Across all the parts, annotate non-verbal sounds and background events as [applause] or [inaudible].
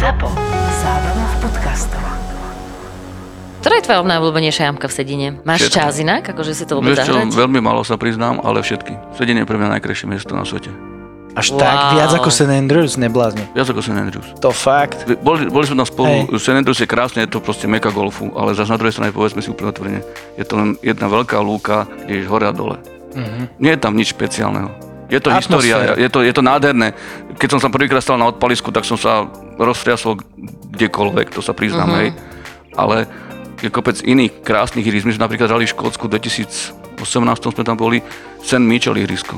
ZAPO. Zábrná v podcastov. Ktorá je tvoja najobľúbenejšia jamka v Sedine? Máš Všetko. čas inak, akože si to vôbec Vieš čo, veľmi málo sa priznám, ale všetky. Sedenie je pre mňa najkrajšie miesto na svete. Až Wow. tak, viac ako St. Andrews, neblázne. Viac ako St. Andrews. To fakt. Boli, boli sme tam spolu, Hej. St. Andrews je krásne, je to proste meka golfu, ale zase na druhej strane povedzme si úplne otvorene, je to len jedna veľká lúka, kde ješ hore a dole. Nie je tam nič špeciálneho. Je to história, je to, je to nádherné. Keď som sa prvýkrát stal na odpalisku, tak som sa roztriasol kdekoľvek, to sa priznám, hej. Ale je kopec iných krásnych ihrisk. My sme napríklad hrali v Škótsku 2018 sme tam boli St. Mitchell ihrisko.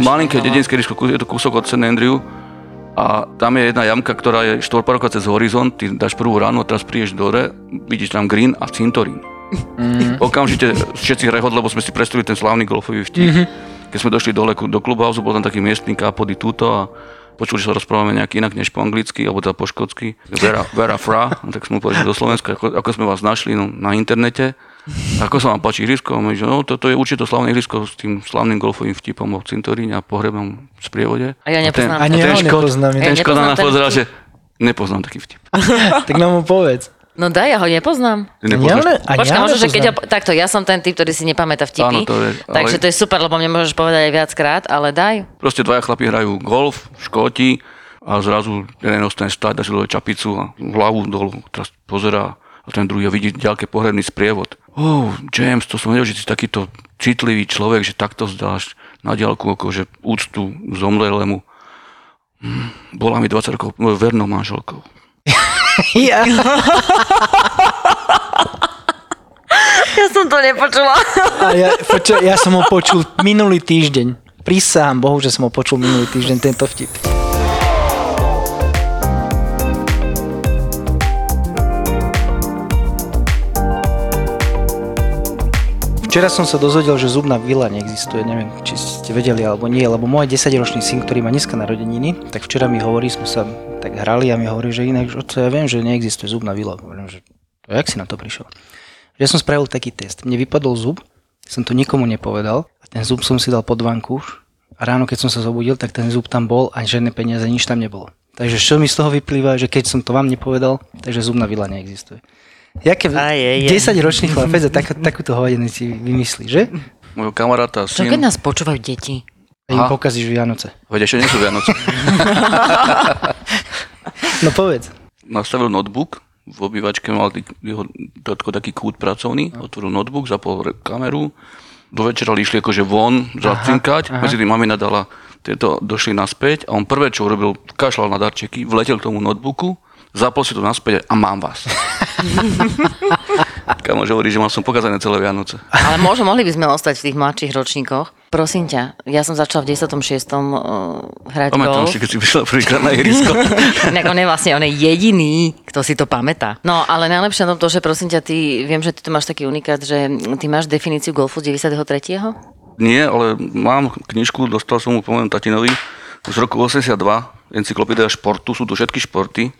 Malinké dedinské ihrisko, je to kúsok od St. Andrew a tam je jedna jamka, ktorá je štvorparovka cez horizont, ty dáš prvú ráno, teraz prídeš dole, vidíš tam green a cintorín. Okamžite všetci rehod, lebo sme si predstavili ten slávny golfový vtip. Keď sme došli dole do klubhausu, bol tam taký miestný kápody túto a počuli, že sa rozprávame nejak inak než po anglicky, alebo teda po škotsky. Vera, Vera Fra, no [laughs] tak sme povedali do Slovenska, ako, ako sme vás našli no, na internete. Ako sa vám páči ihrisko? A my, že no, toto je určite to slavné ihrisko s tým slavným golfovým vtipom o cintoríne a pohrebnom sprievode. A ja nepoznám. A nie, ten ho Škód- nepoznám. Ja Ten Škoda ten povedal, vtip. že nepoznám taký vtip. [laughs] Tak nám mu povedz. No daj, ja ho nepoznám. Nepoznáš? ja ani Počkaj, ja možno, že keď ja, nepoznám. takto, ja som ten typ, ktorý si nepamätá vtipy. Áno, to je, ale- Takže to je super, lebo mne môžeš povedať aj viackrát, ale daj. Proste dvaja chlapi hrajú golf, škóti a zrazu jeden ostane stať, dá si dole čapicu a hlavu dolu, teraz pozerá a ten druhý vidí ďalké pohrebný sprievod. Oh, James, to som vedel, že si takýto citlivý človek, že takto zdáš na diálku akože úctu zomlelému. Hm, bola mi 20 rokov vernou manželkou. [laughs] Ja. [laughs] Ja som to nepočula. A ja, počuj, ja som ho počul minulý týždeň. Prisahám Bohu, že som ho počul minulý týždeň, tento vtip. Včera som sa dozvedel, že zubná vila neexistuje. Neviem, či ste vedeli alebo nie, lebo môj 10-ročný syn, ktorý má dneska narodeniny, tak včera mi hovorí, sme sa tak hrali a mi hovorí, že inak, že ja viem, že neexistuje zubná vila. Hovorím, že "A jak si na to prišiel? Ja som spravil taký test. Mne vypadol zub, som to nikomu nepovedal a ten zub som si dal pod vankúš a ráno, keď som sa zobudil, tak ten zub tam bol a žiadne peniaze, nič tam nebolo. Takže čo mi z toho vyplýva, že keď som to vám nepovedal, takže zubná vila neexistuje. Jaké Aj, je, je. 10-ročný chlapec a tak, takúto hovadinu si vymyslí, že? Môjho kamaráta, Čo keď syn, nás počúvajú deti? Im pokazíš Vianoce. veď ešte nie sú Vianoce, No povedz. nastavil notebook, v obývačke mal jeho taký kút pracovný, otvoril notebook, zapol kameru, do večera išli akože von zacinkať, medzi tým mamina dala, tieto došli naspäť a on prvé, čo urobil, kašľal na darčeky, vletel k tomu notebooku, zapol si to naspäť a mám vás. [laughs] Kamož hovorí, že mal som pokazané celé Vianoce. Ale môžem, mohli by sme ostať v tých mladších ročníkoch. Prosím ťa, ja som začala v 96. Uh, hrať Pamätám golf. si, keď si prišla prvýkrát na ihrisko. [laughs] Inak on je vlastne, on je jediný, kto si to pamätá. No, ale najlepšie na tom to, že prosím ťa, ty, viem, že ty tu máš taký unikát, že ty máš definíciu golfu z 93. Nie, ale mám knižku, dostal som mu po mojom tatinovi z roku 82, encyklopédia športu, sú tu všetky športy.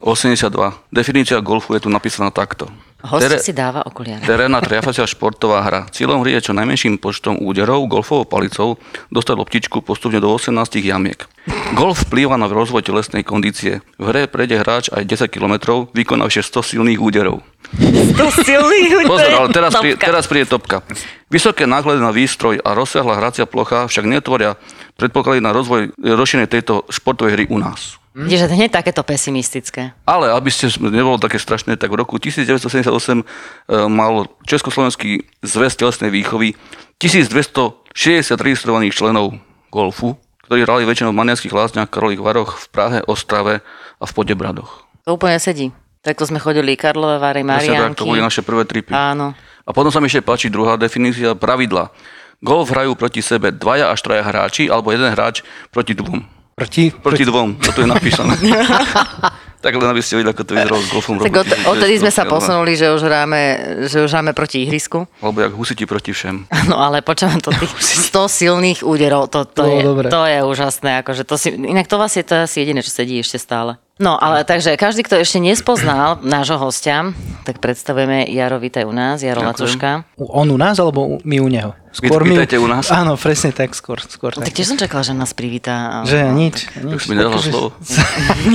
82. Definícia golfu je tu napísaná takto. Host Tere- si dáva okuliare. Terénna [laughs] triafacia športová hra. Cieľom hry je čo najmenším počtom úderov golfovou palicou dostať loptičku postupne do 18 jamiek. Golf vplýva na rozvoj telesnej kondície. V hre prejde hráč aj 10 km, vykonavšie 100 silných úderov. To silný Pozor, ale teraz, príde, teraz príde topka. Vysoké náklady na výstroj a rozsiahla hracia plocha však netvoria predpoklady na rozvoj rozšírenie tejto športovej hry u nás. Vidíš, že hneď takéto pesimistické. Ale aby ste nebolo také strašné, tak v roku 1978 e, mal Československý zväz telesnej výchovy 1260 registrovaných členov golfu, ktorí hrali väčšinou v Manianských lázniach, Karolých Varoch, v Prahe, Ostrave a v Podebradoch. To úplne sedí. Takto sme chodili Karlové Vary, Presne tak, to boli Marianky. naše prvé tripy. Áno. A potom sa mi ešte páči druhá definícia, pravidla. Golf hrajú proti sebe dvaja až traja hráči, alebo jeden hráč proti dvom. Proti, Proti dvom, to tu je napísané. [laughs] tak len aby ste videli, ako to vyzeralo s golfom. Tak od, odtedy sme sa 1982. posunuli, že už hráme, že už hráme proti ihrisku. Alebo jak husiti proti všem. [laughs] No ale počúvam to, tých 100 silných úderov, to, to, je, dobre. to je úžasné. Akože to si, inak to vlastne to je asi jediné, čo sedí ešte stále. No ale takže každý, kto ešte nespoznal nášho hostia, tak predstavujeme Jaro, vítaj u nás, Jaro Ďakujem. Lacuška. On u nás, alebo my u neho? Skôr mi... Vítajte u nás. Áno, presne tak, skôr. skôr No, tak. tak tiež som čakala, že nás privíta. a- Že nič, nič. Už mi nedala Akože- slovo. [laughs]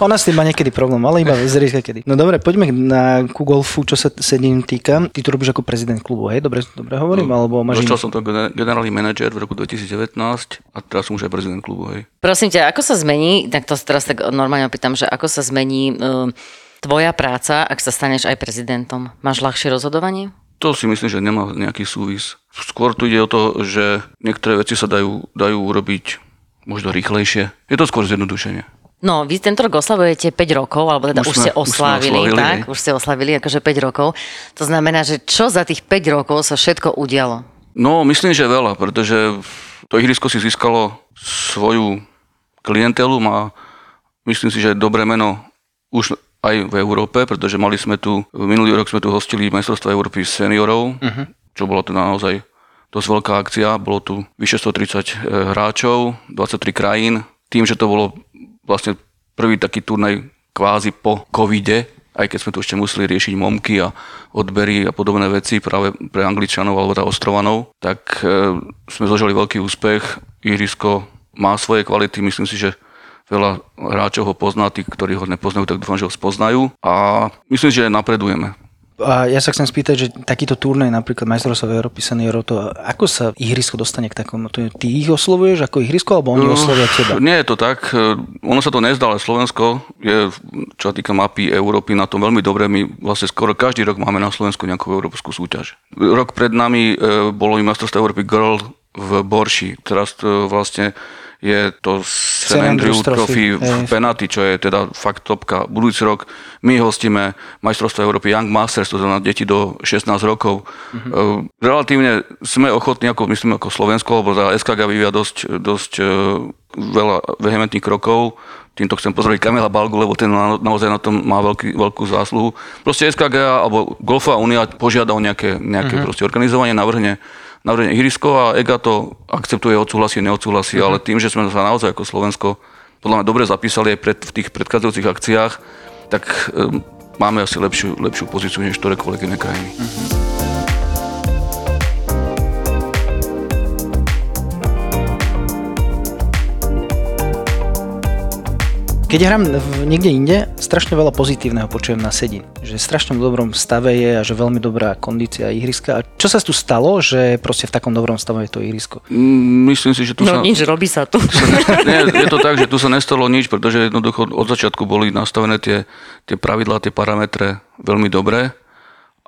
Ona s tým má niekedy problém, ale iba zriedka kedy. No dobre, poďme na, ku golfu, čo sa sedím týka. Ty to robíš ako prezident klubu, hej? Dobre, dobre hovorím, alebo máš... Začal som to gener- generálny manažer v roku 2019 a teraz som už aj prezident klubu, hej. Prosím ťa, ako sa zmení, tak to teraz tak normálne opýtam, že ako sa zmení uh, tvoja práca, ak sa staneš aj prezidentom? Máš ľahšie rozhodovanie? To si myslím, že nemá nejaký súvis. Skôr tu ide o to, že niektoré veci sa dajú, dajú urobiť možno rýchlejšie. Je to skôr zjednodušenie. No, vy tento rok oslavujete 5 rokov, alebo teda už, Už ste sme- už oslavili, tak? hej. Už ste oslavili akože 5 rokov. To znamená, že čo za tých 5 rokov sa všetko udialo? No, myslím, že veľa, pretože to ihrisko si získalo svoju klientelu, má myslím si, že dobré meno už aj v Európe, pretože mali sme tu, minulý rok sme tu hostili majstrovstvo Európy seniorov, uh-huh. čo bolo to naozaj dosť veľká akcia, bolo tu vyše 130 hráčov, 23 krajín, tým, že to bolo vlastne prvý taký turnaj kvázi po covide, aj keď sme tu ešte museli riešiť momky a odbery a podobné veci práve pre Angličanov alebo teda Ostrovanov, tak e, sme zožili veľký úspech. Ihrisko má svoje kvality, myslím si, že veľa hráčov ho pozná, tí, ktorí ho nepoznajú, tak dúfam, že ho spoznajú a myslím, že napredujeme. A ja sa chcem spýtať, že takýto turnaj, napríklad majstrovstvo Európy seniorov, to ako sa ihrisko dostane k takomu? Je, ty ich oslovuješ ako ihrisko, alebo oni oslovia teba? Nie je to tak. Ono sa to nezdá, ale Slovensko je, čo sa týka mapy Európy, na tom veľmi dobre. My vlastne skoro každý rok máme na Slovensku nejakú európsku súťaž. Rok pred nami e, bolo i majstrovstvo Európy Girl v Borši. Teraz to vlastne je to St. Andrew Trophy v hej. Penaty, čo je teda fakt topka. Budúci rok my hostíme majstrovstvo Európy Young Masters, to znamená deti do 16 rokov. Uh-huh. Relatívne sme ochotní, ako myslím ako Slovensko, lebo za SKG vyvíja dosť, dosť e, veľa vehementných krokov. Týmto chcem pozrieť Kamila Balgu, lebo ten na, naozaj na tom má veľký, veľkú zásluhu. Proste SKG alebo Golfová únia požiada o nejaké, nejaké uh-huh. organizovanie, navrhne navrhne ihrisko a EGA to akceptuje, odsúhlasí, neodsúhlasí, ale tým, že sme sa naozaj ako Slovensko podľa mňa dobre zapísali aj pred, v tých predchádzajúcich akciách, tak um, máme asi lepšiu, lepšiu pozíciu než ktorékoľvek iné krajiny. Keď hrám v, niekde inde, strašne veľa pozitívneho počujem na sedin. Že v strašne dobrom stave je a že veľmi dobrá kondícia ihriska. A čo sa tu stalo, že proste v takom dobrom stave je to ihrisko? Mm, Myslím si, že tu No sa... nič, robí sa tu. [laughs] Nie, je to tak, že tu sa nestalo nič, pretože jednoducho od začiatku boli nastavené tie, tie pravidlá, tie parametre veľmi dobré.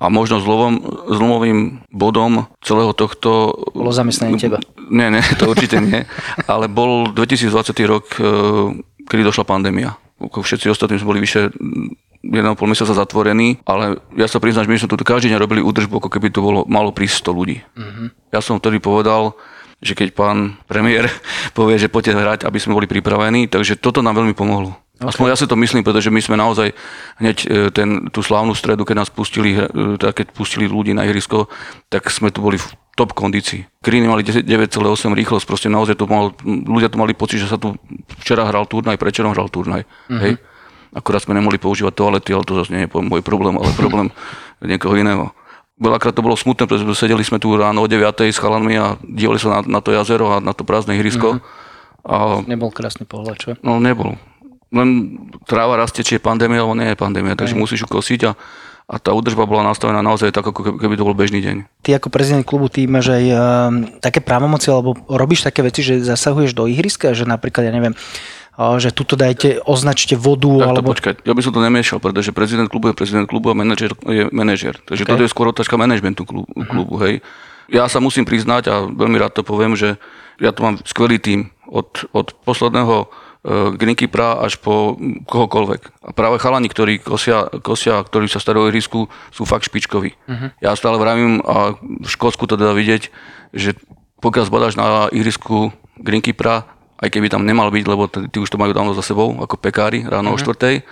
A možno zlovom, zlomovým bodom celého tohto... Bolo zamestnanie teba. Nie, nie, to určite nie. Ale bol 2020 rok, e, kedy došla pandémia. Všetci ostatní sme boli vyše 1,5 mesiaca zatvorení, ale ja sa priznám, že my sme tu každý deň robili údržbu, ako keby tu bolo malo prísť 100 ľudí. Ja som vtedy povedal, že keď pán premiér [laughs] povie, že poďte hrať, aby sme boli pripravení, takže toto nám veľmi pomohlo. Okay. Aspoň ja si to myslím, pretože my sme naozaj hneď e, ten, tú slávnu stredu, keď nás pustili, e, keď pustili ľudí na ihrisko, tak sme tu boli top kondícii. Kriny mali 10 9,8 rýchlosť, proste naozaj to mal, ľudia tu mali pocit, že sa tu včera hral turnaj, prečerom hral turnaj. Uh-huh. Hej? Akurát sme nemohli používať toalety, ale to zase nie je môj problém, ale [laughs] problém niekoho iného. Veľakrát to bolo smutné, pretože sedeli sme tu ráno o 9 s chalanmi a dívali sa na, na to jazero a na to prázdne ihrisko. Uh-huh. A Nebol krásny pohľad, čo? No nebol. Len tráva rastie, či je pandémia, alebo nie je pandémia, takže musíš ju kosiť a, a tá údržba bola nastavená naozaj tak, ako keby- to bol bežný deň. Ty ako prezident klubu, ty máš aj um, také právomoci, alebo robíš také veci, že zasahuješ do ihriska, že napríklad, ja neviem, že tuto dajte, označte vodu, Tak to alebo... počkaj, ja by som to nemiešal, pretože prezident klubu je prezident klubu a manažer je manažer. Takže Okay. toto je skôr otázka manažmentu klubu, klubu, hej. Ja sa musím priznať a veľmi rád to poviem, že ja tu mám skvelý tím od, od posledného uh, Greenkeepera až po kohokoľvek. A práve chalani, ktorí kosia, kosia ktorí sa starajú o ihrisku, sú fakt špičkoví. Uh-huh. Ja stále vravím a v Škótsku to dá vidieť, že pokiaľ zbadáš na ihrisku Greenkeepera, aj keby tam nemal byť, lebo tí už to majú dávno za sebou, ako pekári ráno uh-huh. o štvrtej,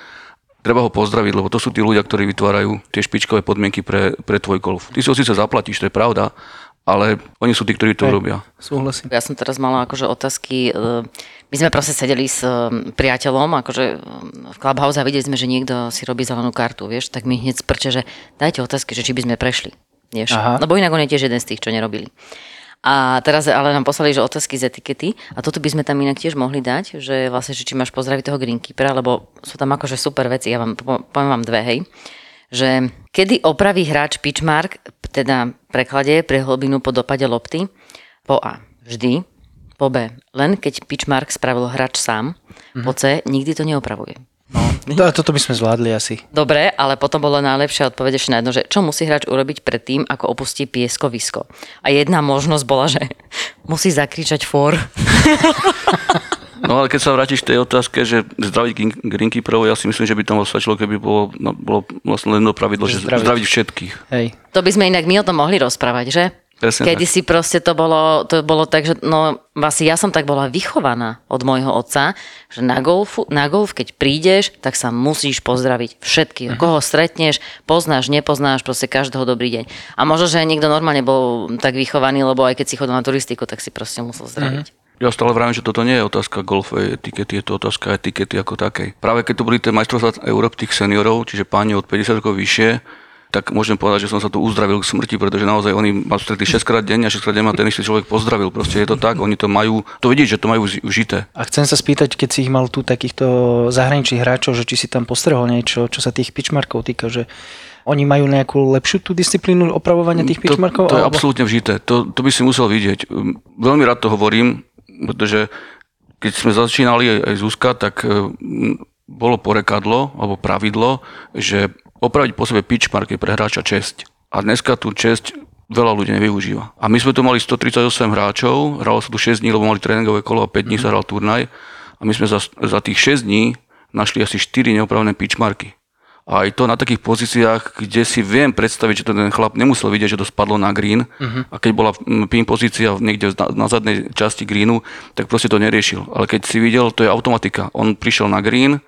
treba ho pozdraviť, lebo to sú tí ľudia, ktorí vytvárajú tie špičkové podmienky pre, pre tvoj golf. Ty si ho síce zaplatíš, to je pravda, ale oni sú tí, ktorí to Hej. robia. Súhlasím. Ja som teraz mala akože otázky. e, My sme proste sedeli s e, priateľom, akože e, v Clubhouse a videli sme, že niekto si robí zelenú kartu, vieš, tak mi hneď sprče, že dajte otázky, že či by sme prešli. Vieš? Aha. Lebo inak on je tiež jeden z tých, čo nerobili. A teraz ale nám poslali, že otázky z etikety a toto by sme tam inak tiež mohli dať, že vlastne, že či máš pozdraviť toho greenkeepera, lebo sú tam akože super veci, ja vám po- poviem vám dve, hej. Že kedy opraví hráč pitchmark, teda preklade pre hlbinu po dopade lopty, po A vždy, po B len keď pitchmark spravil hráč sám, po C nikdy to neopravuje. No, toto by sme zvládli asi. Dobre, ale potom bola najlepšia odpoveď ešte na jedno, že čo musí hráč urobiť pred tým, ako opustí pieskovisko. A jedna možnosť bola, že [laughs] musí zakričať for. [laughs] No ale keď sa vrátiš k tej otázke, že zdraviť green- greenkeeperov, ja si myslím, že by tomu stačilo, keby bolo, no, bolo vlastne len pravidlo, že Zdraviť. zdraviť všetkých. Hej. To by sme inak my o tom mohli rozprávať, že? Presne Kedy tak. si proste to bolo, to bolo tak, že no asi ja som tak bola vychovaná od môjho otca, že na, golfu, na golf, keď prídeš, tak sa musíš pozdraviť všetkých. Koho stretneš, poznáš, nepoznáš, proste každého dobrý deň. A možno, že aj niekto normálne bol tak vychovaný, lebo aj keď si chodil na turistiku, tak si proste musel zdraviť. Ja stále vravím, že toto nie je otázka golfovej etikety, je to otázka etikety ako takej. Práve keď to boli tie majstrovstvá Európy tých seniorov, čiže páni od 50 rokov vyššie, tak môžem povedať, že som sa tu uzdravil k smrti, pretože naozaj oni ma stretli 6 krát denne a 6 krát denne ma ten istý človek pozdravil. Proste je to tak, oni to majú, to vidieť, že to majú vžité. A chcem sa spýtať, keď si ich mal tu takýchto zahraničných hráčov, že či si tam postrehol niečo, čo sa tých pitchmarkov týka, že oni majú nejakú lepšiu tú disciplínu opravovania tých To, pitchmarkov? to je alebo- absolútne vžité. To, to by si musel vidieť. Veľmi rád to hovorím, pretože keď sme začínali aj, aj z Úzka, tak um, bolo porekadlo, alebo pravidlo, že opraviť po sebe pitchmark je pre hráča česť. A dneska tú česť veľa ľudí nevyužíva. A my sme tu mali 138 hráčov, hralo sa tu 6 dní, lebo mali tréningové kolo a 5 dní sa hral turnaj. A my sme za, za tých 6 dní našli asi 4 neopravené pitchmarky. A aj to na takých pozíciách, kde si viem predstaviť, že ten chlap nemusel vidieť, že to spadlo na green. Uh-huh. A keď bola pin pozícia niekde na, na zadnej časti greenu, tak proste to neriešil. Ale keď si videl, to je automatika. On prišiel na green,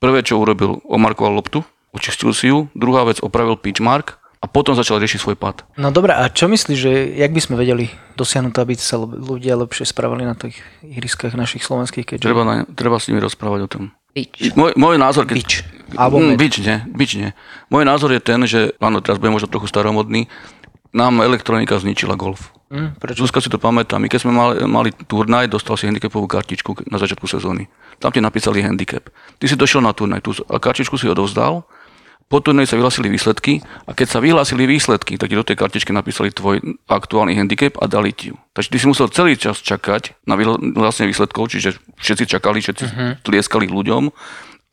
prvé čo urobil, omarkoval loptu, očistil si ju, druhá vec opravil pitch mark a potom začal riešiť svoj pad. No dobré, a čo myslíš, že jak by sme vedeli dosiahnuť aby sa ľudia lepšie správali na tých ihriskách našich slovenských, keďže... Treba, na, treba s nimi rozprávať o tom. Bič. Môj, môj názor... Keď... Bič. Alebo Mm, med. bič, nie, bič nie. Môj názor je ten, že, áno, teraz budem možno trochu staromodný, nám elektronika zničila golf. Hm, prečo? Zuzka si to pamätá. My keď sme mali, mali turnaj, dostal si handicapovú kartičku na začiatku sezóny. Tam ti napísali handicap. Ty si došiel na turnaj, tú a kartičku si odovzdal, po turnaji sa vyhlásili výsledky a keď sa vyhlásili výsledky, tak ti do tej kartičky napísali tvoj aktuálny handicap a dali ti ju. Takže ty si musel celý čas čakať na vyhlásenie výsledkov, čiže všetci čakali, všetci uh-huh. tlieskali ľuďom,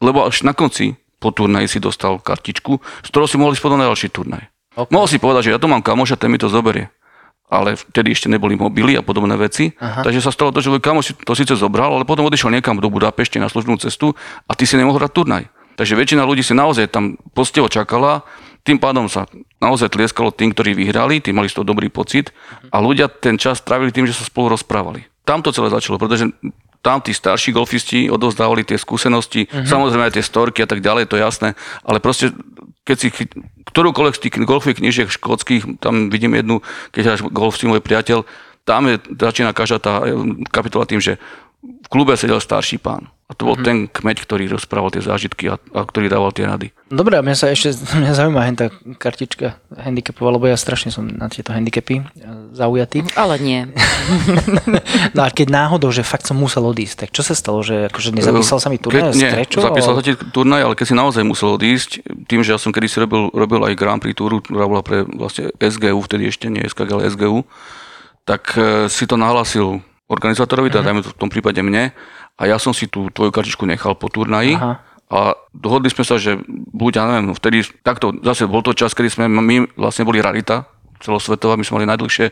lebo až na konci po turnaji si dostal kartičku, z ktorou si mohli ísť potom na ďalší turnaj. Okay. Mohol si povedať, že ja to mám kamoša, ten mi to zoberie ale vtedy ešte neboli mobily a podobné veci. Aha. Takže sa stalo to, že kamoš si to síce zobral, ale potom odišiel niekam do Budapešti na službnú cestu a ty si nemohol hrať turnaj. Takže väčšina ľudí si naozaj tam posteho čakala, tým pádom sa naozaj tlieskalo tým, ktorí vyhrali, tí mali z toho dobrý pocit a ľudia ten čas trávili tým, že sa spolu rozprávali. Tam to celé začalo, pretože tam tí starší golfisti odovzdávali tie skúsenosti, uh-huh. samozrejme aj tie storky a tak ďalej, to je jasné, ale proste keď si chy- ktorúkoľvek z tých golfových knižiek škótskych, tam vidím jednu, keď hráš golf si môj priateľ, tam je, začína každá tá eh, kapitola tým, že v klube sedel starší pán. A to bol mm-hmm. ten kmeď, ktorý rozprával tie zážitky a, a ktorý dával tie rady. Dobre, a mňa sa ešte [laughs] mňa zaujíma hen tá kartička handicapová, lebo ja strašne som na tieto handicapy e, zaujatý. Ale nie. [laughs] No a keď náhodou, že fakt som musel odísť, tak čo sa stalo, že akože nezapísal sa mi Keď, turnaj nie, z Krečo? zapísal sa ti turnaj, ale keď si naozaj musel odísť, tým, že ja som kedysi robil, robil aj Grand Prix túru, ktorá bola pre vlastne SGU, vtedy ešte nie SKG, ale SGU, tak e, si to nahlásil organizátorovi, teda dajme to v tom prípade mne, a ja som si tú tvoju kartičku nechal po turnaji. Aha. A dohodli sme sa, že buď, ja neviem, vtedy, takto, zase bol to čas, kedy sme, my vlastne boli rarita celosvetová, my sme mali najdlhšie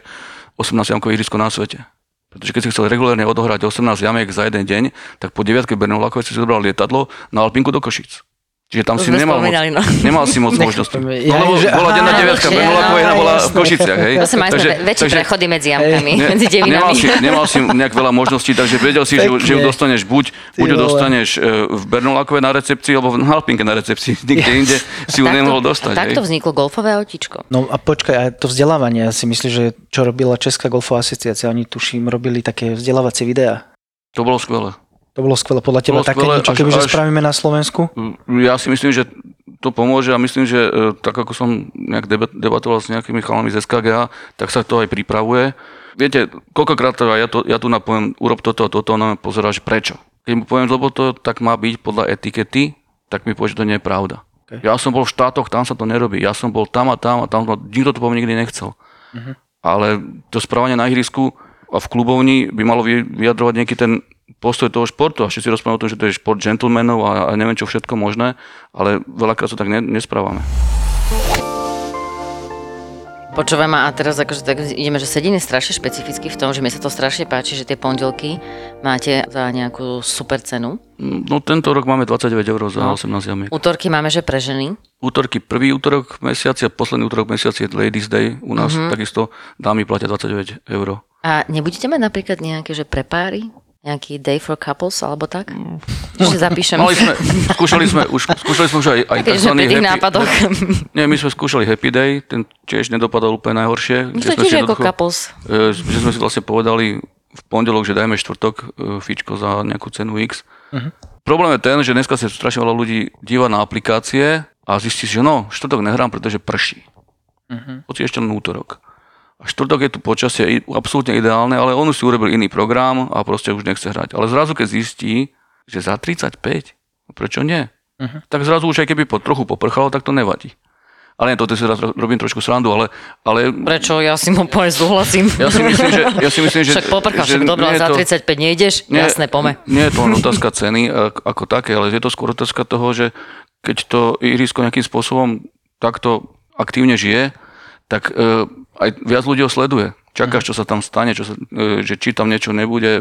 18 jamkové ihrisko na svete. Pretože keď si chcel regulárne odohrať 18 jamiek za jeden deň, tak po 9 Bernolakovej si si zobral lietadlo na Alpinku do Košic. Čiže tam To si nemal moc, no. nemal si moc. [laughs] Nechápeme. No Ja, lebo že- bola denná deviatka áno, bola v jasné. Košiciach, hej. Mali Takže- väčšie takže- prechody medzi jamkami, Ne- medzi nemal devinami. si, nemal si nejak veľa možností, takže vedel si, že, ju- že ju dostaneš buď, buď ju dostaneš e, v Bernolákove na recepcii, alebo v Halpinke na recepcii. [laughs] Nikde inde si ju nemohol dostať. a Takto vzniklo golfové autíčko. No a počkaj, a to vzdelávanie, ja si myslím, že čo robila Česká golfová asociácia, oni tuším robili také vzdelávacie videá. To bolo skvelé. To bolo skvelé podľa teba, také skvelé, niečo, až- keby že až- spravíme na Slovensku? Ja si myslím, že to pomôže a myslím, že e, tak ako som nejak debat- debatoval s nejakými chalami z SKGA, tak sa to aj pripravuje. Viete, koľkokrát to ja, to, ja tu napoviem, urob toto toto, ona pozerá, že prečo. Keď mu poviem, lebo to tak má byť podľa etikety, tak mi povie, že to nie je pravda. Okay. Ja som bol v štátoch, tam sa to nerobí. Ja som bol tam a tam a tam, nikto to po mne nikdy nechcel. Uh-huh. Ale to správanie na ihrisku a v klubovni by malo vyjadrovať nejaký ten postoj toho športu a všetci rozprávame o tom, že to je šport gentlemanov a, a neviem čo všetko možné, ale veľakrát sa tak ne, nesprávame. Počúvaj ma a teraz akože tak ideme, že sedín je strašne špecificky v tom, že mi sa to strašne páči, že tie pondelky máte za nejakú super cenu. No tento rok máme 29 eur za no. 18 jamiek. Útorky máme, že pre ženy. Útorky prvý útorok v mesiaci a posledný útorok mesiaci je Ladies Day. U nás mm-hmm. takisto dámy platia 29 eur. A nebudete mať napríklad nejaké, že pre páry? Nejaký day for couples alebo tak? Že zapíšem. Mali sme, skúšali sme už, skúšali sme už aj, aj tzv. happy, nápadoch. Nie, my sme skúšali happy day, ten tiež nedopadol úplne najhoršie. No to tiež ako couples. E, že sme si vlastne povedali v pondelok, že dajme štvrtok e, fičko za nejakú cenu X. Uh-huh. Problém je ten, že dneska sa strašne veľa ľudí díva na aplikácie a zistí si, že no, štvrtok nehrám, pretože prší. Uh-huh. Hoci ešte len útorok. A štvrtok je tu počasie absolútne ideálne, ale on už si urobil iný program a proste už nechce hrať. Ale zrazu, keď zistí, že za 35, prečo nie? Uh-huh. Tak zrazu už aj keby po, trochu poprchalo, tak to nevadí. Ale nie, to si teraz robím trošku srandu, ale... ale Prečo? Ja si mu povedz, súhlasím. Ja si myslím, že... Ja si myslím, že však poprcha, však dobrá, za 35 nejdeš? Nie, Jasné, pome. Nie je to len otázka ceny ako také, ale je to skôr otázka toho, že keď to ihrisko nejakým spôsobom takto aktívne žije, tak e, aj viac ľudí ho sleduje. Čakáš, čo sa tam stane, čo sa, e, že či tam niečo nebude,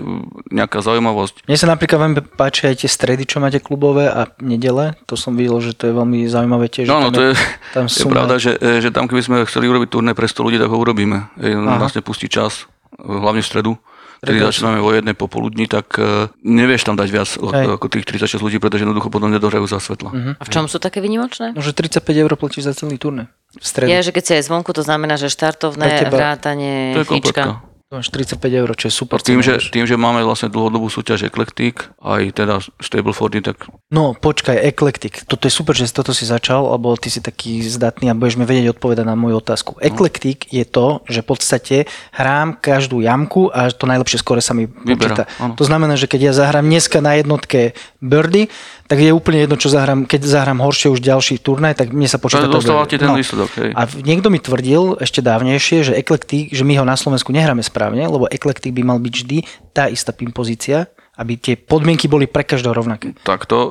nejaká zaujímavosť. Mne sa napríklad veľmi páči aj tie stredy, čo máte klubové a nedele. To som videl, že to je veľmi zaujímavé tiež. No, no to je, tam je pravda, že, e, že tam keby sme chceli urobiť turné pre 100 ľudí, tak ho urobíme. Vlastne pustí čas, hlavne v stredu. Keď začíname o jednej popoludní, tak uh, nevieš tam dať viac Hej. ako tých 36 ľudí, pretože jednoducho potom nedohrajú za svetla. Uh-huh. A v čom sú také vynimočné? No, že 35 eur platíš za celý turné. V stredu. Je, že keď si aj zvonku, to znamená, že štartovné, vrátanie, to je fička. To máš 35 eur, čo je super. Tým, že, tým, že máme vlastne dlhodobú súťaž Eclectic, aj teda Stable tak... No, počkaj, Eclectic. Toto je super, že toto si začal, lebo ty si taký zdatný a budeš mi vedieť odpovedať na moju otázku. Eclectic no. je to, že v podstate hrám každú jamku a to najlepšie skore sa mi počíta. To znamená, že keď ja zahrám dneska na jednotke birdie, tak je úplne jedno, čo zahrám. Keď zahrám horšie už ďalší turnaj, tak mne sa počíta to. Dostávate ten no. výsledok. Hej. A niekto mi tvrdil ešte dávnejšie, že Eclectic, že my ho na Slovensku nehráme správne, lebo Eclectic by mal byť vždy tá istá pin pozícia, aby tie podmienky boli pre každého rovnaké. Takto e,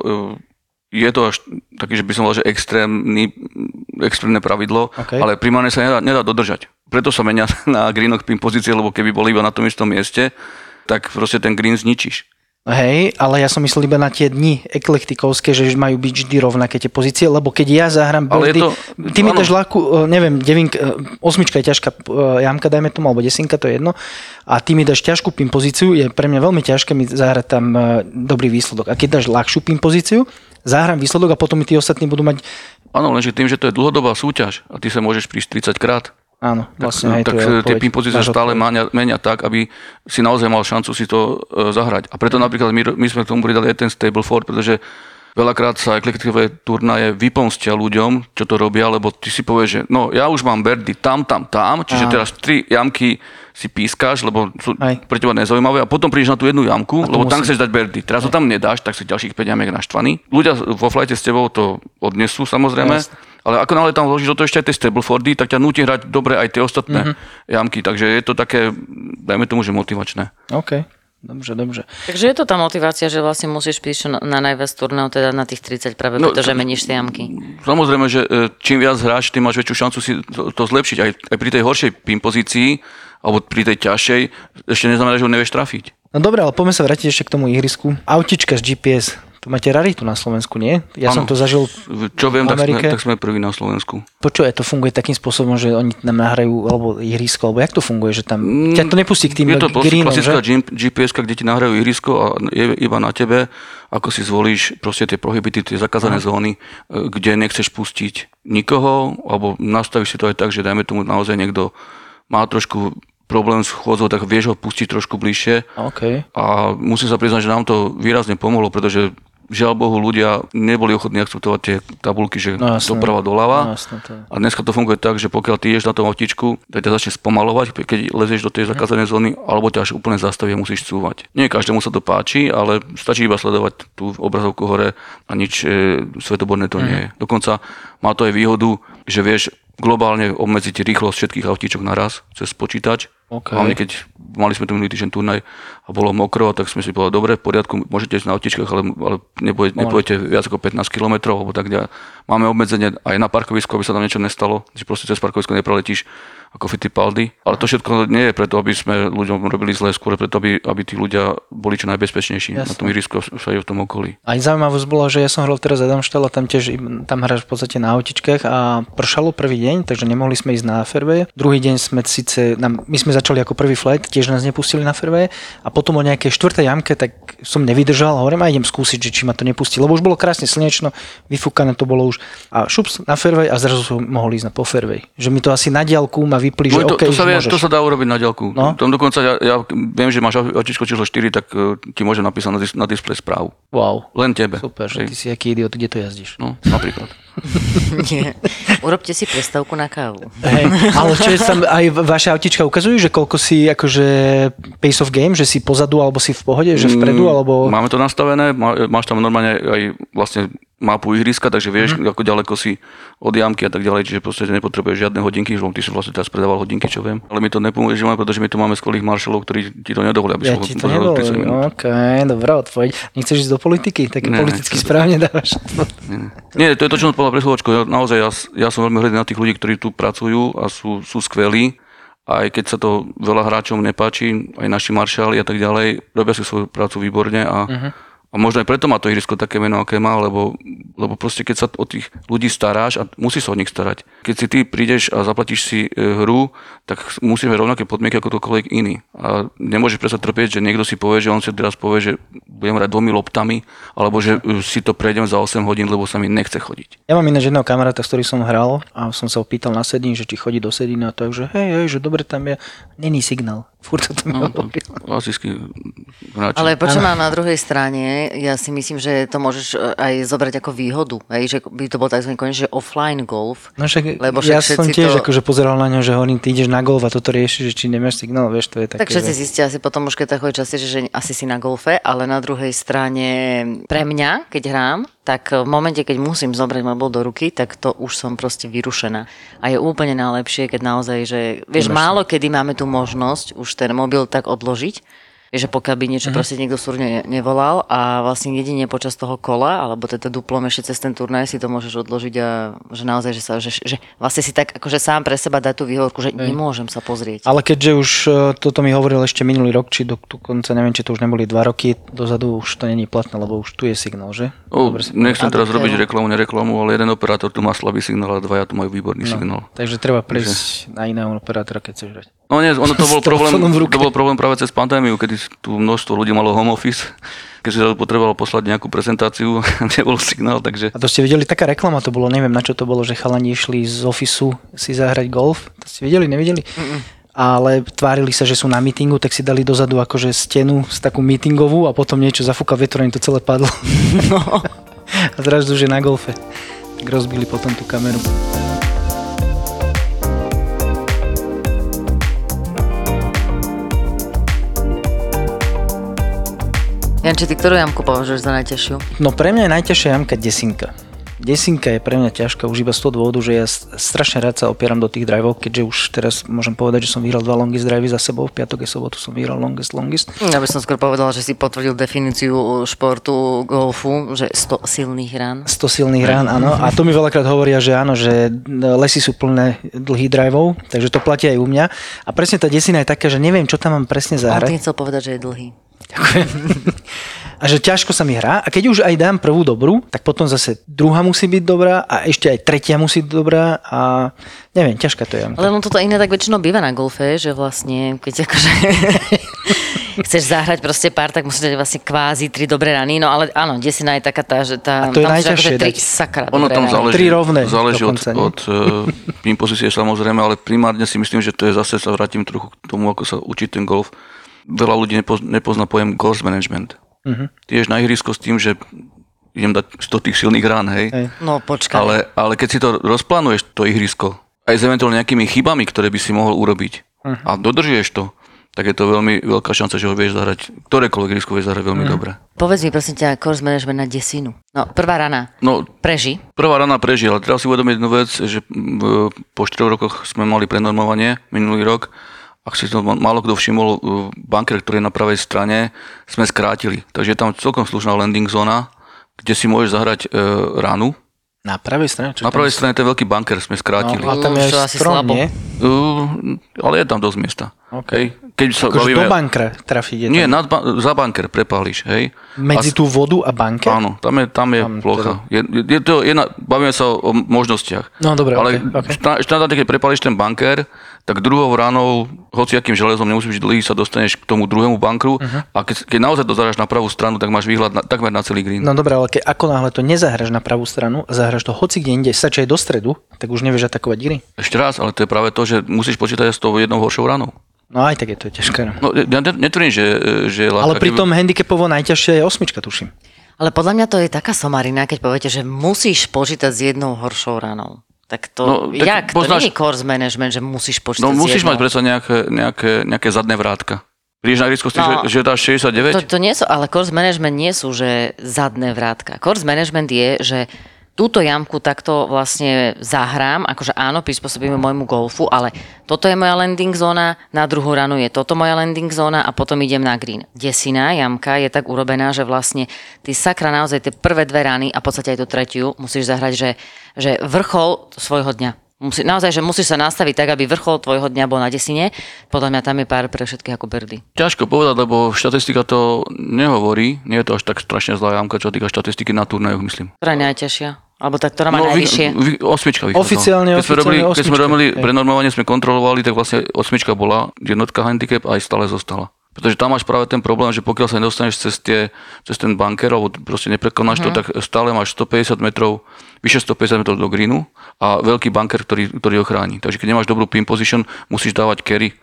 je to až taký, že by som povedal, že extrémny, extrémne pravidlo, okay. ale primárne sa nedá, nedá dodržať. Preto sa menia [laughs] na greenoch pin pozície, lebo keby boli iba na tom istom mieste, tak proste ten green zničíš. Hej, ale ja som myslel iba na tie dni eklektikovské, že majú byť vždy rovnaké tie pozície, lebo keď ja zahrám birdie, to, ty mi dáš ľahkú, e, neviem, devink, e, osmička je ťažká e, jamka, dajme tomu, alebo desinka, to je jedno, a ty mi dáš ťažkú pin pozíciu, je pre mňa veľmi ťažké mi zahrať tam dobrý výsledok. A keď dáš ľahšiu pin pozíciu, zahrám výsledok a potom mi tí ostatní budú mať... Áno, lenže tým, že to je dlhodobá súťaž a ty sa môžeš prísť 30 krát, Áno, vlastne tak, aj tak tie pin pozície sa stále menia, menia tak, aby si naozaj mal šancu si to e, zahrať. A preto napríklad my, my sme k tomu pridali aj ten stable ford, pretože veľakrát sa eklektikové turnaje vypomstia ľuďom, čo to robia, lebo ty si povieš, že no ja už mám berdy tam, tam, tam, čiže Aha. teraz tri jamky si pískáš, lebo sú aj. pre teba nezaujímavé a potom prídeš na tú jednu jamku, lebo musím. tam chceš dať berdy. Teraz ho tam nedáš, tak si ďalších 5 jamiek naštvaný. Ľudia vo flajte s tebou to odnesú samozrejme, Jasne ale ako náhle tam vložíš do toho ešte aj tie Stablefordy, tak ťa nutí hrať dobre aj tie ostatné mm-hmm. jamky. Takže je to také, dajme tomu, že motivačné. OK. Dobře, dobře. Takže je to tá motivácia, že vlastne musíš písať na najviac turnov, teda na tých 30 práve, no, pretože meníš si jamky. Samozrejme, že e, čím viac hráš, tým máš väčšiu šancu si to, to zlepšiť. Aj, aj pri tej horšej pin pozícii, alebo pri tej ťažšej, ešte neznamená, že ho nevieš trafiť. No dobre, ale poďme sa vrátiť ešte k tomu ihrisku. Autička z GPS, to máte raritu na Slovensku, nie? Ja ano. som to zažil Čo viem, v Amerike. Tak sme, tak sme prví na Slovensku. Počuj, to funguje takým spôsobom, že oni nám nahrajú, alebo ihrisko, alebo jak to funguje, že tam mm, ťa to nepustí k tým Je to greenom, klasická že? GPS, kde ti nahrajú ihrisko a je iba na tebe, ako si zvolíš proste tie prohibity, tie zakázané Aha. zóny, e, kde nechceš pustiť nikoho, alebo nastavíš si to aj tak, že dajme tomu naozaj niekto má trošku problém s chôdzou, tak vieš ho pustiť trošku bližšie. Okay. A musím sa priznať, že nám to výrazne pomohlo, pretože žiaľ Bohu ľudia neboli ochotní akceptovať tie tabulky, že No jasné. doprava doľava. No jasné, to je. A dneska to funguje tak, že pokiaľ ty ješ na tom autičku, tak ťa začne spomalovať, keď lezieš do tej zakázanej zóny, alebo ťa až úplne zastaví a musíš cúvať. Nie každému sa to páči, ale stačí iba sledovať tú obrazovku hore a nič e, svetoborné to nie je. Dokonca má to aj výhodu, že vieš globálne obmedziť rýchlosť všetkých autíčok naraz cez počítač. OK. Hlavne keď mali sme tu minulý týždeň turnaj a bolo mokro, tak sme si povedali, dobre, v poriadku, môžete ísť na autičkách, ale, ale nepojete viac ako 15 km, alebo tak ďalej. Máme obmedzenie aj na parkovisku, aby sa tam niečo nestalo, že proste cez parkovisko nepreletíš ako Fittipaldi. Ale to všetko nie je preto, aby sme ľuďom robili zle, skôr preto, aby, aby tí ľudia boli čo najbezpečnejší na tom ihrisku a všade v tom okolí. Aj zaujímavosť bola, že ja som hral teraz Adamštel a tam tiež tam hráš v podstate na autičkách a pršalo prvý deň, takže nemohli sme ísť na fairway. Druhý deň sme síce, my sme začali ako prvý flight, tiež nás nepustili na fairway a potom o nejakej štvrtej jamke, tak som nevydržal a hovorím, a idem skúsiť, že či ma to nepustí, lebo už bolo krásne slnečno, vyfúkané to bolo už a šups na fairway a zrazu som mohol ísť na po fairway. Že mi to asi na diaľku ma vyplí, že to, OK, to, sa vie, môžeš. to sa dá urobiť na diaľku. No. Tam dokonca ja, ja viem, že máš autičko číslo 4, tak eh, ti môžem napísať na, dis- na displej správu. Wow, Len tebe. super, že ty si aký idiot, kde to jazdíš. No, napríklad. [laughs] Nie. Urobte si prestávku na kávu. Hej, ale čo je tam, aj vaše autička ukazujú, že koľko si akože pace of game, že si pozadu alebo si v pohode, že vpredu, Mm, alebo... Máme to nastavené, má, máš tam normálne aj vlastne mapu ihriska, takže vieš, mm. ako ďaleko si od jamky a tak ďalej, čiže proste nepotrebuješ žiadne hodinky, že ty si vlastne teraz predával hodinky, čo viem. Ale mi to nepomôže, pretože my tu máme skvelých maršalov, ktorí ti to nedovolia, aby Ja ti to 30 minút. OK, dobrá odpoveď. Nechceš ísť do politiky? Tak Ne, politicky správne dávaš. Nie, to je to, čo povedal pre chvíľočku. Ja, naozaj, ja, ja som veľmi hrdý na tých ľudí, ktorí tu pracujú a sú, sú skvelí. Aj keď sa to veľa hráčom nepáči, aj naši maršáli a tak ďalej, robia si svoju prácu výborne a, uh-huh. A možno aj preto má to ihrisko také meno, aké má, lebo, lebo proste keď sa o tých ľudí staráš a musí sa o nich starať. Keď si ty prídeš a zaplatíš si e, hru, tak musíme rovnaké podmienky ako ktokoľvek iný. A nemôžeš predsa trpieť, že niekto si povie, že on si teraz povie, že budem hrať dvomi loptami, alebo že e, si to prejdem za 8 hodín, lebo sa mi nechce chodiť. Ja mám ináč jedného kamaráta, s ktorým som hral a som sa opýtal na sedín, že či chodí do sedína a tak, že hej, hej, že dobre tam je, není signál. Furt to tam No, no, Asijský hráč. Ale počujem mám na druhej strane, ja si myslím, že to môžeš e, aj zobrať ako výhodu, hej, že by to bol tzv. konec, že offline golf. No však Lebo ja však som všetci tiež to- akože pozeral na ňo, že hovorím, ty ideš na golf a toto riešiš, že či nemáš signál, vieš, to je také. Tak všetci že... zistia asi potom už keď tak častejšie, že asi si na golfe, ale na druhej strane pre mňa, keď hrám, tak v momente, keď musím zobrať mobil do ruky, tak to už som proste vyrušená. A je úplne najlepšie, keď naozaj, že vieš, málo kedy máme tu možnosť už ten mobil tak odložiť, že pokiaľ by niečo proste niekto súrne nevolal a vlastne jedine počas toho kola, alebo teda duplom ešte cez ten turnaj si to môžeš odložiť a že naozaj, že, sa, že, že vlastne si tak akože sám pre seba dá tú výhovorku, že nemôžem sa pozrieť. Ale keďže už e, toto mi hovoril ešte minulý rok, či do, dokonca neviem, či to už neboli dva roky dozadu, už to není platné, lebo už tu je signál, že? O, nechcem teraz robiť reklamu, nereklamu, ale jeden operátor tu má slabý signál a dvaja tu majú výborný signál. Takže treba prejsť na iného operátora, keď chceš hrať. No nie, ono to [laughs] bol, problém, to bol problém práve cez pandémiu, kedy tu množstvo ľudí malo home office, [laughs] keď si potrebovalo poslať nejakú prezentáciu, [laughs] nebol signál, takže A to ste videli, taká reklama to bolo, neviem na čo to bolo, že chalani išli z ofisu si zahrať golf. To ste videli, nevideli? Ale tvárili sa, že sú na mítingu, tak si dali dozadu akože stenu s takú mítingovú a potom niečo zafúka vetro, im to celé padlo. No. a zrazu, že na golfe. Tak rozbili potom tú kameru. Janči, ty ktorú jamku považuješ za najťažšiu? No pre mňa je najťažšia jamka desinka. Desinka je pre mňa ťažká už iba z toho dôvodu, že ja strašne rád sa opieram do tých driveov, keďže už teraz môžem povedať, že som vyhral dva longest drivey za sebou, v piatok a sobotu som vyhral longest longest. Ja by som skôr povedala, že si potvrdil definíciu športu golfu, že 100 silných rán. 100 silných rán, áno. A to mi veľakrát hovoria, že áno, že lesy sú plné dlhých drivov, takže to platí aj u mňa. A presne tá desina je taká, že neviem, čo tam mám presne zahrať. tým chcel povedať, že je dlhý. A že ťažko sa mi hrá. A keď už aj dám prvú dobrú, tak potom zase druhá musí byť dobrá a ešte aj tretia musí byť dobrá a neviem, ťažká to je. Ale on toto iné tak väčšinou býva na golfe, že vlastne, keď akože [laughs] chceš zahrať proste pár, tak musíš dať vlastne kvázi tri dobré rany, no ale áno, desina je taká tá, že tá, A to je tam najťažšie akože tri sakra ono dobré tam rany. záleží, Tri rovné záleží od, od uh, impozície samozrejme, ale primárne si myslím, že to je zase, sa vrátim trochu k tomu, ako sa učí ten golf. Veľa ľudí nepoz, nepozná pojem golf management. Ty ješ na ihrisko s tým, že idem dať 100 tých silných rán, hej. Hej. No počkaj. Ale, ale keď si to rozplánuješ, to ihrisko, aj s eventuálne nejakými chybami, ktoré by si mohol urobiť Mhm. a dodržieš to, tak je to veľmi veľká šanca, že ho vieš zahrať, ktorékoľvek ihrisko vieš zahrať veľmi Mhm. dobre. Povedz mi prosím ťa, course management na desinu. No, prvá rana. No, Preži. Prvá rana prežil, ale treba si uvedomiť jednu vec, že po 4 rokoch sme mali prenormovanie minulý rok. Ak si to málo kto všimol, uh, bunker, ktorý je na pravej strane, sme skrátili. Takže je tam celkom slušná landing zóna, kde si môžeš zahrať e, ránu. Na pravej strane? Čo Na pravej je? strane ten veľký bunker sme skrátili. No, a tam je to strom, slabo. nie? Uh, ale je tam dosť miesta. OK. Hej. Keď sa Akože bavíme... do bankra trafiť je Nie, tam. nad, ba- za bunker prepáliš, hej. Medzi A- tú vodu a banker? Áno, tam je, tam je Tam plocha. Je, je, je to jedna, bavíme sa o, o možnostiach. No, dobre, Ale ok, ok. šta- štandardne, keď prepališ ten bunker, tak druhou ranou, hociakým železom, nemusí byť dlhý, sa dostaneš k tomu druhému bunkru Mhm. a keď, keď naozaj to zahráš na pravú stranu, tak máš výhľad na, takmer na celý green. No dobre, ale keď ako náhle to nezahraš na pravú stranu a zahraš to hoci kde inde, stačí aj do stredu, tak už nevieš atakovať gry. Ešte raz, ale to je práve to, že musíš počítať s tou jednou horšou ranou. No aj tak je to ťažké. no. No, ja ne- netvrdím, že, že je ľahká. Ale pri Keby- tom handicapovo najťažšie je osmička, tuším. Ale podľa mňa to je taká somarina, keď poviete, že musíš počítať s jednou horšou ranou. Tak to, No, tak jak? poznáš- To nie je course management, že musíš počítať No s musíš jednou. mať predsa nejaké, nejaké, nejaké zadné vrátka. Prídeš na tým, No. že, že dáš 69? To, to nie sú, ale course management nie sú, že zadné vrátka. Course management je, že túto jamku takto vlastne zahrám, akože áno, prispôsobíme môjmu golfu, ale toto je moja landing zóna, na druhú ranu je toto moja landing zóna a potom idem na green. Desina jamka je tak urobená, že vlastne ty sakra naozaj tie prvé dve rany a v podstate aj tú tretiu musíš zahrať, že, že vrchol svojho dňa. Musí, naozaj, že musíš sa nastaviť tak, aby vrchol tvojho dňa bol na desine. Podľa mňa tam je pár pre všetkých ako birdy. Ťažko povedať, lebo štatistika to nehovorí. Nie je to až tak strašne zlá jamka, čo týka štatistiky na turnajoch, myslím. Je najťažšia? Alebo tá, ktorá má vy- najvyššie? vy- osmička vychádzala. Oficiálne- keď sme robili, oficiálne keď sme osmička, robili hej. prenormovanie, sme kontrolovali, tak vlastne osmička bola jednotka handicap a aj stále zostala. Pretože tam máš práve ten problém, že pokiaľ sa nedostaneš cez, tie, cez ten bunker, alebo proste neprekonáš Mhm. to, tak stále máš 150 metrov, vyše 150 metrov do greenu a veľký bunker, ktorý, ktorý ho chráni. Takže keď nemáš dobrú pin position, musíš dávať carry.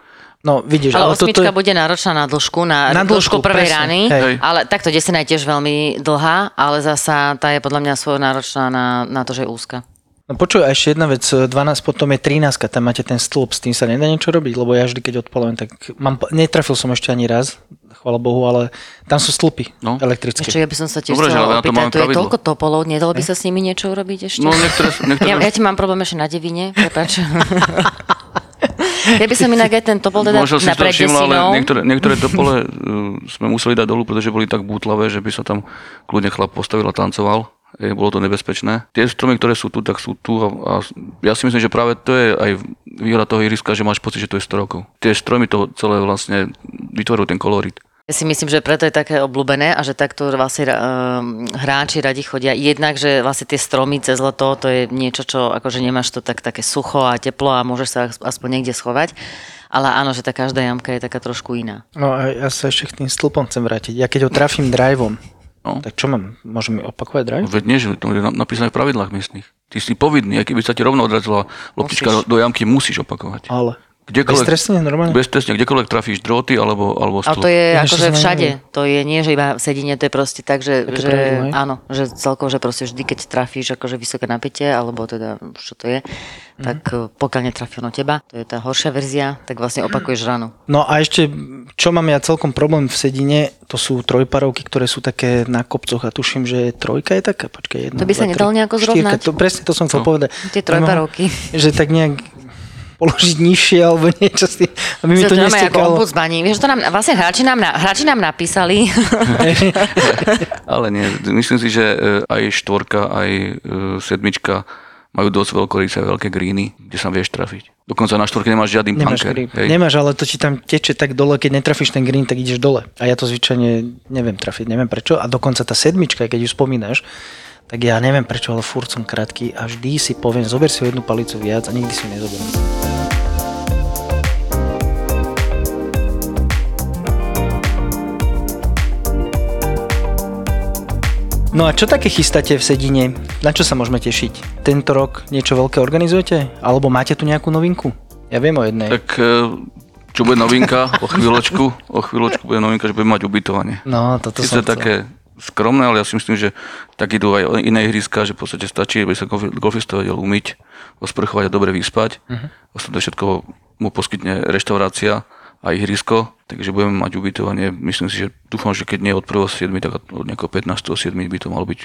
No vidíš, Ale ale, toto osmička je... bude náročná na dĺžku, na, Na dĺžku, dĺžku prvej presne, rany, hej. Ale takto desina je tiež veľmi dlhá, ale zasa tá je podľa mňa svoj náročná na, na to, že je úzka. No počuj, a ešte jedna vec, 12 potom je 13, tam máte ten stĺp, s tým sa nedá niečo robiť, lebo ja vždy, keď odpalujem, tak mám, netrafil som ešte ani raz, chvala Bohu, ale tam sú stĺpy No. elektrické. Ešte ja by som sa tiež Dobre, chcela to opýtať, máme tu je toľko topolov, nedalo by sa s nimi niečo urobiť ešte? No niektoré, niektoré ja, ja ti mám problém ešte na devine, prepač. [laughs] ja by som inak aj ten topol teda Možno si to všimla, ale niektoré, niektoré topole uh, sme museli dať dolu, pretože boli tak bútlavé, že by sa tam kľudne chlap postavil a tancoval. E, bolo to nebezpečné. Tie stromy, ktoré sú tu, tak sú tu a, a ja si myslím, že práve to je aj výhoda toho ihriska, že máš pocit, že to je 100 rokov. Tie stromy to celé vlastne vytvorujú ten kolorit. Ja si myslím, že preto je také obľúbené a že takto vlastne um, hráči radi chodia. Jednak, že vlastne tie stromy cez leto, to je niečo, čo akože nemáš to tak, také sucho a teplo a môžeš sa aspoň niekde schovať. Ale áno, že tá každá jamka je taká trošku iná. No a ja sa ešte k tým stĺpom chcem vrátiť. Ja keď ho trafím driveom, No. tak čo mám? Môžem opakovať drive? Veď nie, že to je napísané v pravidlách miestnych. Ty si povinný, aj keby sa ti rovno odrazila loptička Musíš. do jamky, musíš opakovať. Ale Kdekoľvek, Beztrestne, normálne? Beztrestne, kdekoľvek trafíš drôty alebo, alebo Ale stĺp. to je Ja akože všade. To je nie, že iba v sedine, to je proste tak, že, Také že pravidlo, hej? áno, že celkovo, že proste vždy, keď trafíš akože vysoké napätie, alebo teda čo to je, tak Mhm. eh, pokiaľ netrafí ono teba, to je tá horšia verzia, tak vlastne opakuješ ranu. No a ešte, čo mám ja celkom problém v sedine, to sú trojparovky, ktoré sú také na kopcoch a tuším, že trojka je taká, počkaj, jedna, To by sa dva, tri, nejako štyrka, zrovnať? To, presne to som chcel povedať. Tie trojparovky. Že tak nejak položiť nižšie alebo niečo s tým, aby mi to to máme ako nestekalo. Vieš, to nám, vlastne hráči nám, hráči nám napísali. [laughs] Ale nie, myslím si, že e, aj štvorka, aj e, sedmička majú dosť veľkorysé, veľké greeny, kde sa vieš trafiť. Dokonca na štvorke nemáš žiadny Nemáš, bunker. green. hej. Nemáš, ale to ti tam teče tak dole, keď netrafíš ten green, tak ideš dole. A ja to zvyčajne neviem trafiť, neviem prečo. A dokonca tá sedmička, keď ju spomínaš, tak ja neviem prečo, ale furt som krátky a vždy si poviem, zober si o jednu palicu viac a nikdy si ju nezoberiem. No a čo také chystáte v Sedine? Na čo sa môžeme tešiť? Tento rok niečo veľké organizujete? Alebo máte tu nejakú novinku? Ja viem o jednej. Tak e, čo bude novinka o chvíľočku, o chvíľočku bude novinka, že budeme mať ubytovanie. No, toto Sice som chcel. také skromné, ale ja si myslím, že tak idú aj iné ihriska, že v podstate stačí, aby sa golf- golfista vedel umyť, osprchovať a dobre vyspať. Uh-huh. Ostatné všetko mu poskytne reštaurácia a ihrisko, takže budeme mať ubytovanie. Myslím si, že dúfam, že keď nie od 1.7., tak od nejakého 15.7. by to malo byť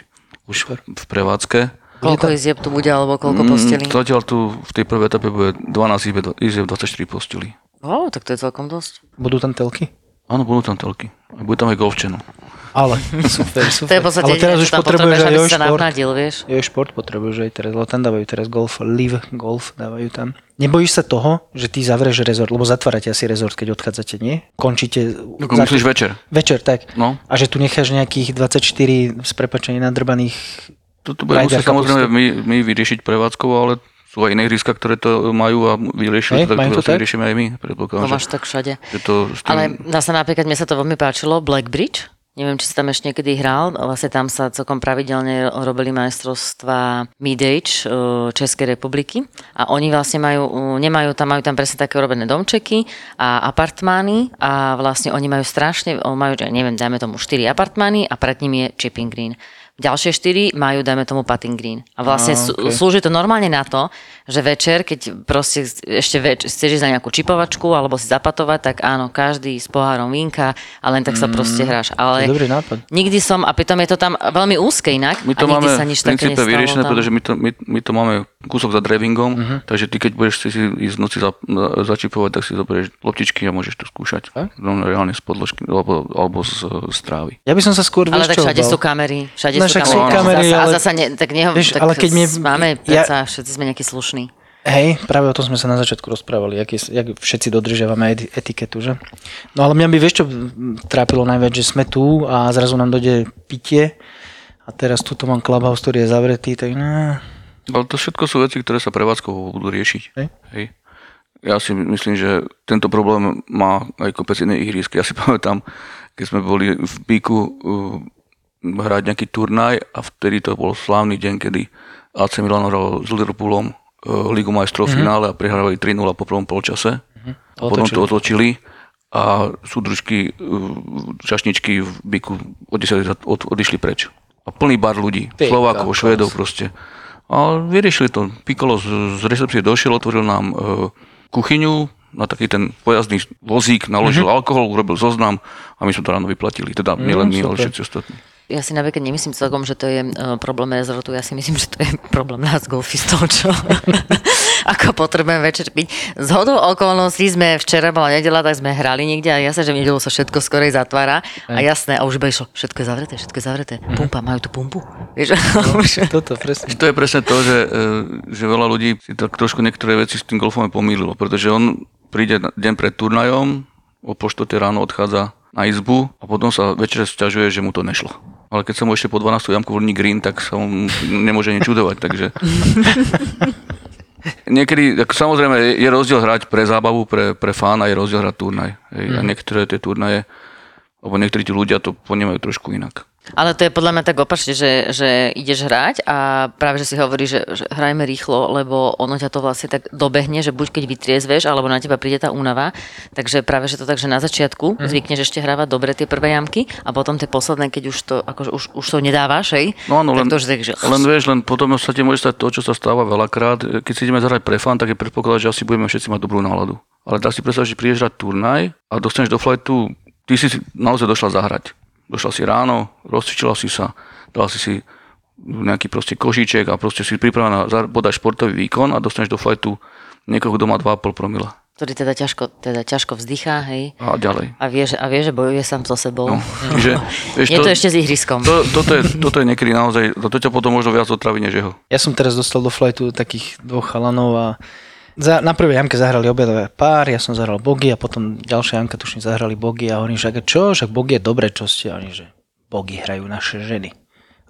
už v prevádzke. Koľko izieb tu bude, alebo koľko posteli? Mm, zatiaľ tu v tej prvej etape bude 12 izieb, izieb 24 posteli. Ó, tak to je celkom dosť. Budú tam telky? Áno, budú tam telky. A bude tam aj golfčeno. Ale, [laughs] [laughs] super, To super. je v podstate Ale teraz už tam potrebuješ aj aby sa navnadil, vieš. Jo šport potrebuješ aj teraz, lebo tam dávajú teraz golf, live golf dávajú tam. Nebojíš sa toho, že ty zavrieš rezort, lebo zatvárate asi rezort, keď odchádzate, nie? Končíte... Ako myslíš večer? Večer, tak. No. A že tu necháš nejakých 24 z prepačením nadrbaných Toto bude musieť samozrejme my, my vyriešiť prevádzkovo, ale sú aj iné ihriska, ktoré to majú a vyriešili Hej, to, tak majú to to tak? vyriešime aj my. To že, máš tak všade. to s tým... Ale sa napríklad, mne sa to veľmi páčilo, Blackbridge. Neviem, či si tam ešte niekedy hral. Vlastne tam sa celkom pravidelne robili majstrovstvá Mid-Age eh, Českej republiky. A oni vlastne majú, eh, nemajú tam, majú tam presne také urobené domčeky a apartmány a vlastne oni majú strašne, majú, neviem, dajme tomu 4 apartmány a pred nimi je chipping green. Ďalšie štyri majú, dajme tomu, putting green. A vlastne sú- okej. slúži to normálne na to, že večer, keď proste ešte več, chceš ísť na nejakú čipovačku alebo si zapatovať, tak áno, každý s pohárom vínka a len tak sa proste hráš. Ale dobrý nápad. nikdy som, a pritom je to tam veľmi úzke inak My to a nikdy máme sa nič také nestalo vyriešené, tam. pretože my to, my, my to máme kúsok za drivingom, uh-huh. takže ty keď budeš si ísť v noci za, začipovať, tak si zoberieš loptičky a môžeš to skúšať. Tak? No, reálne z podložky, alebo, alebo z, z trávy. Ja by som sa skôr, Ale tak čo, všade sú kamery. Všade No sú kamery. sú kamery, zasa, ale- A zasa ne, tak neho, Vieš, tak ale keď mne- máme, ja- predsa, všetci sme nejakí slušní. Hej, práve o tom sme sa na začiatku rozprávali, jak, je, jak všetci dodržiavame eti- etiketu, že? No ale mňa by, vieš čo trápilo najviac, že sme tu a zrazu nám dojde pitie a teraz tuto mám clubhouse, ktorý je zavretý, tak no, Ale to všetko sú veci, ktoré sa prevádzkovo budú riešiť. Hej. Hej. Ja si myslím, že tento problém má aj kopec iných ihrisk. Ja si [laughs] pamätám, keď sme boli v Bíku uh, hrať nejaký turnaj a vtedy to bol slávny deň, kedy AC Milan hral s Liverpoolom uh, Ligu majstrov v finále a prehrávali 3-0 po prvom polčase. A potom to otočili a súdružky, uh, čašničky v Bíku od 10 od, odišli preč. A plný bar ľudí, Ty Slovákov. Švédov proste. A vyriešili to. Pikolo z, z recepcie došiel, otvoril nám e, kuchyňu, na taký ten pojazdný vozík, naložil mm-hmm. alkohol, urobil zoznam a my sme to ráno vyplatili. Teda nie len my, ale všetci ostatní. Ja si napríklad nemyslím celkom, že to je uh, problém rezortu, ja si myslím, že to je [laughs] problém nás golfistov, čo [laughs] ako potrebujeme večer piť. Z hodou okolností sme včera bola nedela, tak sme hrali niekde a ja sa, že v nedelu sa všetko skorej zatvára a jasné, a už iba išlo, všetko je zavreté, všetko je zavreté. Pumpa, majú tu pumpu. Vieš, [laughs] už- toto presne. To je presne to, že, e, že veľa ľudí si tak trošku niektoré veci s tým golfom pomýlilo, pretože on príde deň pred turnajom, o po 4 ráno odchádza na izbu a potom sa večer sťažuje, že mu to nešlo. Ale keď sa mu ešte po 12 jamku vlní green, tak sa mu nemôže čudovať, takže... [laughs] Niekedy, tak samozrejme, je rozdiel hrať pre zábavu, pre, pre fán a je rozdiel hrať turnaj. Hej. A niektoré tie turnaje, alebo niektorí tí ľudia to ponímajú trošku inak. Ale to je podľa mňa tak opačne, že, že ideš hrať a práve, že si hovorí, že, že hrajme rýchlo, lebo ono ťa to vlastne tak dobehne, že buď keď vytriezveš, alebo na teba príde tá únava. Takže práve, že to tak, že na začiatku mm. zvykneš ešte hrávať dobre tie prvé jamky a potom tie posledné, keď už to, akože už, už to nedávaš, hej? No áno, len, to už tak, že... len vieš, len potom sa ti môže stať to, čo sa stáva veľakrát. Keď si ideme zahrať pre fan, tak je predpoklad, že asi budeme všetci mať dobrú náladu. Ale tak si predstav, že prídeš hrať turnaj a dostaneš do flightu, ty si naozaj došla zahrať. Došla si ráno, rozcvičila si sa, dala si si nejaký proste kožíček a proste si pripravená podať športový výkon a dostaneš do flightu niekoho, kto má 2,5 promila. Ktorý teda ťažko, teda ťažko vzdychá, hej? A ďalej. A vie, že, a vie, že bojuje sám so sebou. No, čiže, [laughs] vieš, Je to, ešte s ihriskom. to, toto, je, toto je niekedy naozaj, to ťa potom možno viac otraví než jeho. Ja som teraz dostal do flightu takých dvoch chalanov a za, na prvej jamke zahrali obidve pár, ja som zahral bogy a potom ďalšia jamka tuším zahrali bogy a hovorím, že čo, však bogy je dobre, čo ste, a oni, že bogy hrajú naše ženy.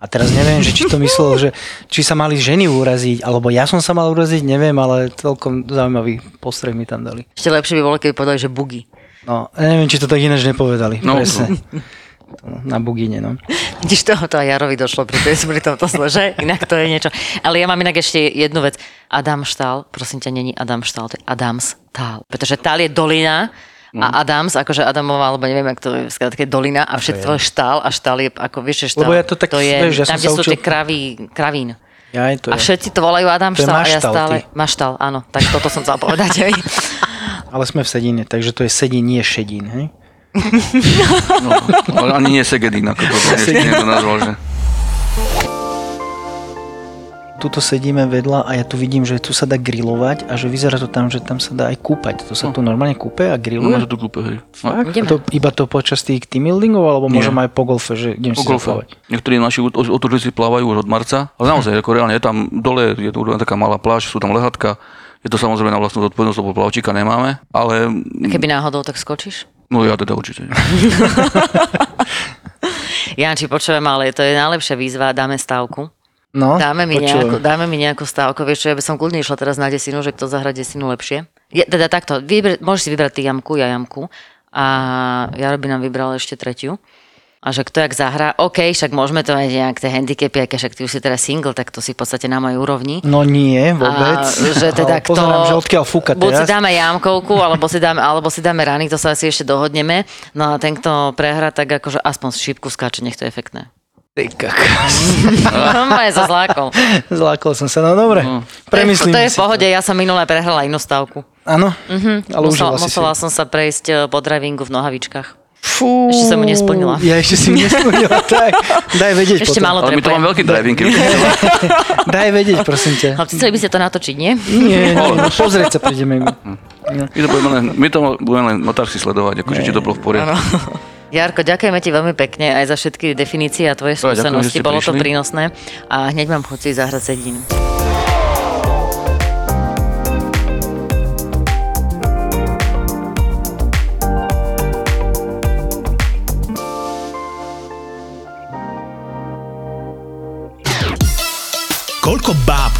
A teraz neviem, že či to myslel, že či sa mali ženy uraziť, alebo ja som sa mal uraziť, neviem, ale celkom zaujímavý postreh mi tam dali. Ešte lepšie by bolo, keby povedali, že bugy. No, neviem, či to tak ináč nepovedali. No, presne. [laughs] Na bugine, no. Vidíš, tohoto aj Jarovi došlo pri, tej, pri tomto zle, že? Inak to je niečo. Ale ja mám inak ešte jednu vec. Adam Štál, prosím ťa, není Adam Štál, to je Adams Tál. Pretože Tál je dolina a Adams, akože Adamová, alebo neviem, ako to je, skrátka je dolina a všetko je štál a štál je, ako vieš, štál, Lebo ja to tak- to je, vieš, ja tam, kde sú učil- tie kraví, kravín. Ja, to A je. všetci to volajú Adam To štál a ja stále... ty. Maštal, áno, tak toto som chcela povedať. [laughs] Ale sme v Sedine, takže to je Sedín, nie Šedín, hej? No, ale ani nie Segedín, ako to niekto nazval, že... Tuto sedíme vedľa a ja tu vidím, že tu sa dá grilovať a že vyzerá to tam, že tam sa dá aj kúpať. To sa tu normálne kúpe a No, grilluje? máš tu kúpe, hej. No, Fakt? A to, iba to počas tých team buildingov, alebo Nie. môžem aj po golfe, že idem Po si golfe. zaplávať? Niektorí naši otočníci plávajú už od marca, ale naozaj, ako reálne, je tam dole, je tu taká malá pláž, sú tam lehatka, je to samozrejme na vlastnú zodpovednosť, lebo plavčíka nemáme, ale Keby náhodou, tak skočíš? No ja teda určite. nie. [laughs] Janči, počujem, ale to je najlepšia výzva, dáme stávku. No, Dáme mi, počujem. nejakú, dáme mi nejakú stávku, vieš čo, ja by som kľudne išla teraz na desinu, že kto zahra desinu lepšie. Je, teda takto, vyber, môžeš si vybrať ty jamku, ja jamku a Jaro by nám vybral ešte tretiu. A že kto jak zahrá, OK, však môžeme to aj nejak tie handicapy, aké však ty už si teraz single, tak to si v podstate na mojej úrovni. No nie, vôbec. A, že [laughs] teda Ale pozerám, že odkiaľ fúka Buď si teraz. dáme jamkovku, alebo si dáme, alebo si dáme rany, to sa asi ešte dohodneme. No a ten, kto prehrá, tak akože aspoň šípku skáče, nech to je efektné. Ty kakos. Moje [laughs] sa zlákol. Zlákol som sa, no dobre. Premyslím to je v si pohode, ja som minulé prehrala inú stavku. Áno, mm-hmm. ale si musela si. som sa prejsť eh, po drivingu v nohavičkách. Fú, Ešte som mu nesplnila. Ja ešte si mu nesplnila, [laughs] tak. Daj vedieť Ešte potom. málo Ale my to máme veľký driving. [laughs] Daj vedieť, prosím ťa. Chlapci, chceli by ste to natočiť, nie? Nie, nie, no, [laughs] pozrieť sa prídeme. My to budeme len, my to budeme len notársky sledovať, akože či to bolo v poriadku. Jarko, ďakujeme ti veľmi pekne aj za všetky definície a tvoje No, ďakujem, skúsenosti. ste Bolo to prišli. prínosné a hneď mám chuť si zahrať sedín. Koľko báb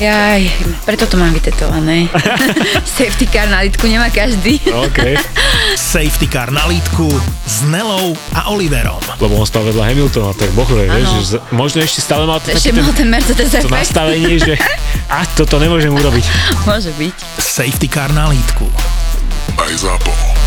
Jaj, preto to mám vytetované. [laughs] Safety car na litku nemá každý. OK. Safety Car na lítku s Nelou a Oliverom. Lebo on stal vedľa Hamiltona, tak bohvie, vieš, že možno ešte stále mal Ešte ten, mal ten Mercedes to nastavenie, že [laughs] a toto nemôžem urobiť. Môže byť. Safety Car na lítku. Aj ZAPO.